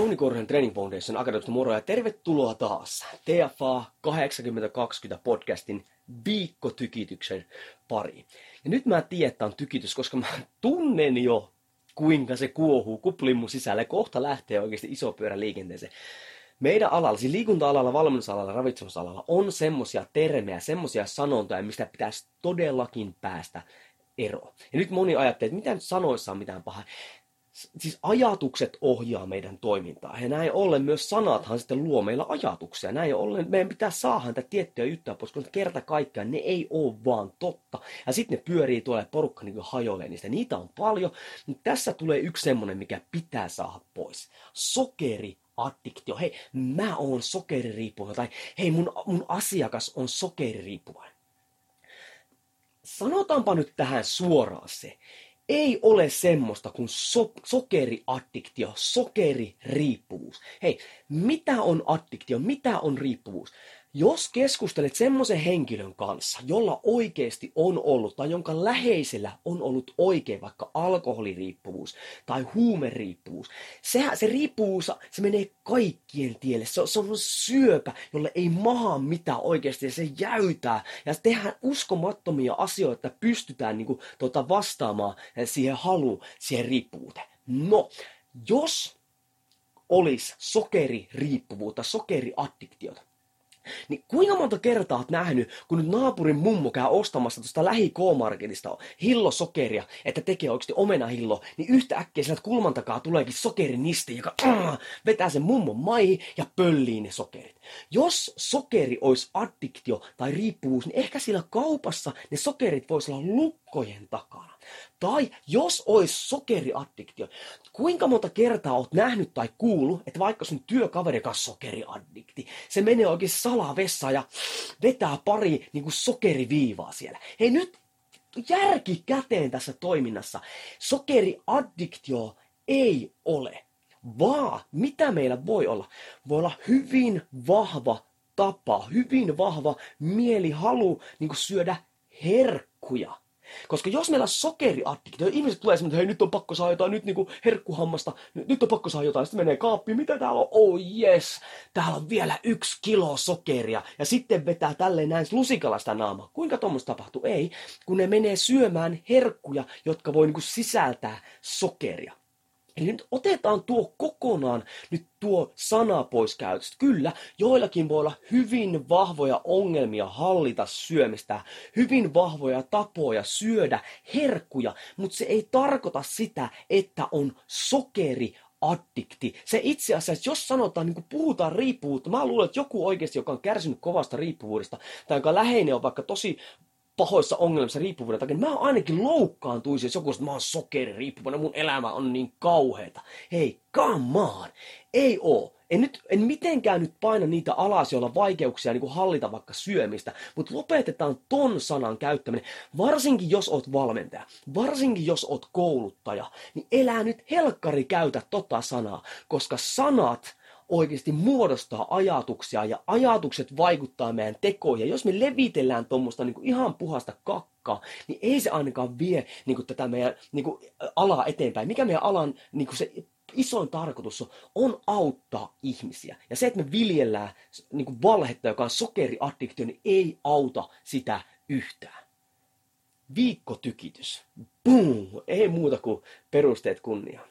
Jouni Korhonen Training Foundation Akademista moro ja tervetuloa taas TFA 8020 podcastin viikkotykityksen pariin. Ja nyt mä tiedän, että on tykitys, koska mä tunnen jo kuinka se kuohuu kuplin mun sisällä. Kohta lähtee oikeasti iso pyörä liikenteeseen. Meidän alalla, siis liikunta-alalla, valmennusalalla, ravitsemusalalla on semmosia termejä, semmosia sanontoja, mistä pitäisi todellakin päästä eroon. Ja nyt moni ajattelee, että mitä nyt sanoissa on mitään pahaa siis ajatukset ohjaa meidän toimintaa. Ja näin ollen myös sanathan sitten luo meillä ajatuksia. Näin ollen meidän pitää saada näitä tiettyjä juttuja pois, koska kerta kaikkiaan ne ei ole vaan totta. Ja sitten ne pyörii tuolla porukka niin hajoilee niistä. Niitä on paljon, mutta tässä tulee yksi semmonen, mikä pitää saada pois. Sokeri addiktio. Hei, mä oon sokeririippuvainen. Tai hei, mun, mun asiakas on sokeririippuvainen. Sanotaanpa nyt tähän suoraan se, ei ole semmoista kuin so- sokeriaddiktio, sokeririippuvuus. Hei, mitä on addiktio, mitä on riippuvuus? Jos keskustelet semmoisen henkilön kanssa, jolla oikeasti on ollut tai jonka läheisellä on ollut oikein vaikka alkoholiriippuvuus tai huumeriippuvuus, sehän, se riippuvuus, se menee kaikkien tielle. Se on, se on syöpä, jolle ei maha mitään oikeasti ja se jäytää ja tehdään uskomattomia asioita, että pystytään niin kuin, tota, vastaamaan siihen haluun, siihen riippuvuuteen. No, jos olisi sokeririippuvuutta, sokeriaddiktiota, niin kuinka monta kertaa oot nähnyt, kun nyt naapurin mummo käy ostamassa tuosta lähi K-marketista hillosokeria, että tekee oikeasti omenahillo, niin yhtä äkkiä sieltä kulman takaa tuleekin sokeriniste, joka äh, vetää sen mummon maihin ja pöllii ne sokerit. Jos sokeri olisi addiktio tai riippuvuus, niin ehkä sillä kaupassa ne sokerit voisi olla lukkojen takana. Tai jos olisi sokeriaddiktio, kuinka monta kertaa oot nähnyt tai kuullut, että vaikka sun työkaveri on sokeriaddikti, se menee oikein salaa vessaan ja vetää pari niin kuin sokeriviivaa siellä. Hei nyt järki käteen tässä toiminnassa. Sokeriaddiktio ei ole, vaan mitä meillä voi olla? Voi olla hyvin vahva tapa, hyvin vahva mielihalu niin syödä herkkuja. Koska jos meillä on sokeriaddiktio, ihmiset tulee että hei nyt on pakko saada jotain, nyt niinku herkkuhammasta, nyt, nyt on pakko saada jotain, sitten menee kaappiin, mitä täällä on, oh yes, täällä on vielä yksi kilo sokeria, ja sitten vetää tälleen näin lusikalla sitä naamaa. Kuinka tuommoista tapahtuu? Ei, kun ne menee syömään herkkuja, jotka voi niinku sisältää sokeria. Eli nyt otetaan tuo kokonaan nyt tuo sana pois käytöstä. Kyllä, joillakin voi olla hyvin vahvoja ongelmia hallita syömistä, hyvin vahvoja tapoja syödä herkkuja, mutta se ei tarkoita sitä, että on sokeri addikti. Se itse asiassa, jos sanotaan, niin puhutaan riippuvuutta, mä luulen, että joku oikeasti, joka on kärsinyt kovasta riippuvuudesta, tai jonka läheinen on vaikka tosi pahoissa ongelmissa riippuvuuden takia, niin mä ainakin loukkaantuisin, jos joku että mä oon riippuvainen, mun elämä on niin kauheeta. Hei, come on! Ei oo. En, nyt, en mitenkään nyt paina niitä alas, joilla on vaikeuksia niin kuin hallita vaikka syömistä, mutta lopetetaan ton sanan käyttäminen. Varsinkin jos oot valmentaja, varsinkin jos oot kouluttaja, niin elää nyt helkkari käytä tota sanaa, koska sanat oikeasti muodostaa ajatuksia ja ajatukset vaikuttaa meidän tekoihin. Ja jos me levitellään tuommoista niin ihan puhasta kakkaa, niin ei se ainakaan vie niin kuin tätä meidän niin kuin, alaa eteenpäin. Mikä meidän alan niin kuin se isoin tarkoitus on, on auttaa ihmisiä. Ja se, että me viljellään niin kuin valhetta, joka on sokeriaddiktio, niin ei auta sitä yhtään. Viikkotykitys. Boom! Ei muuta kuin perusteet kunniaan.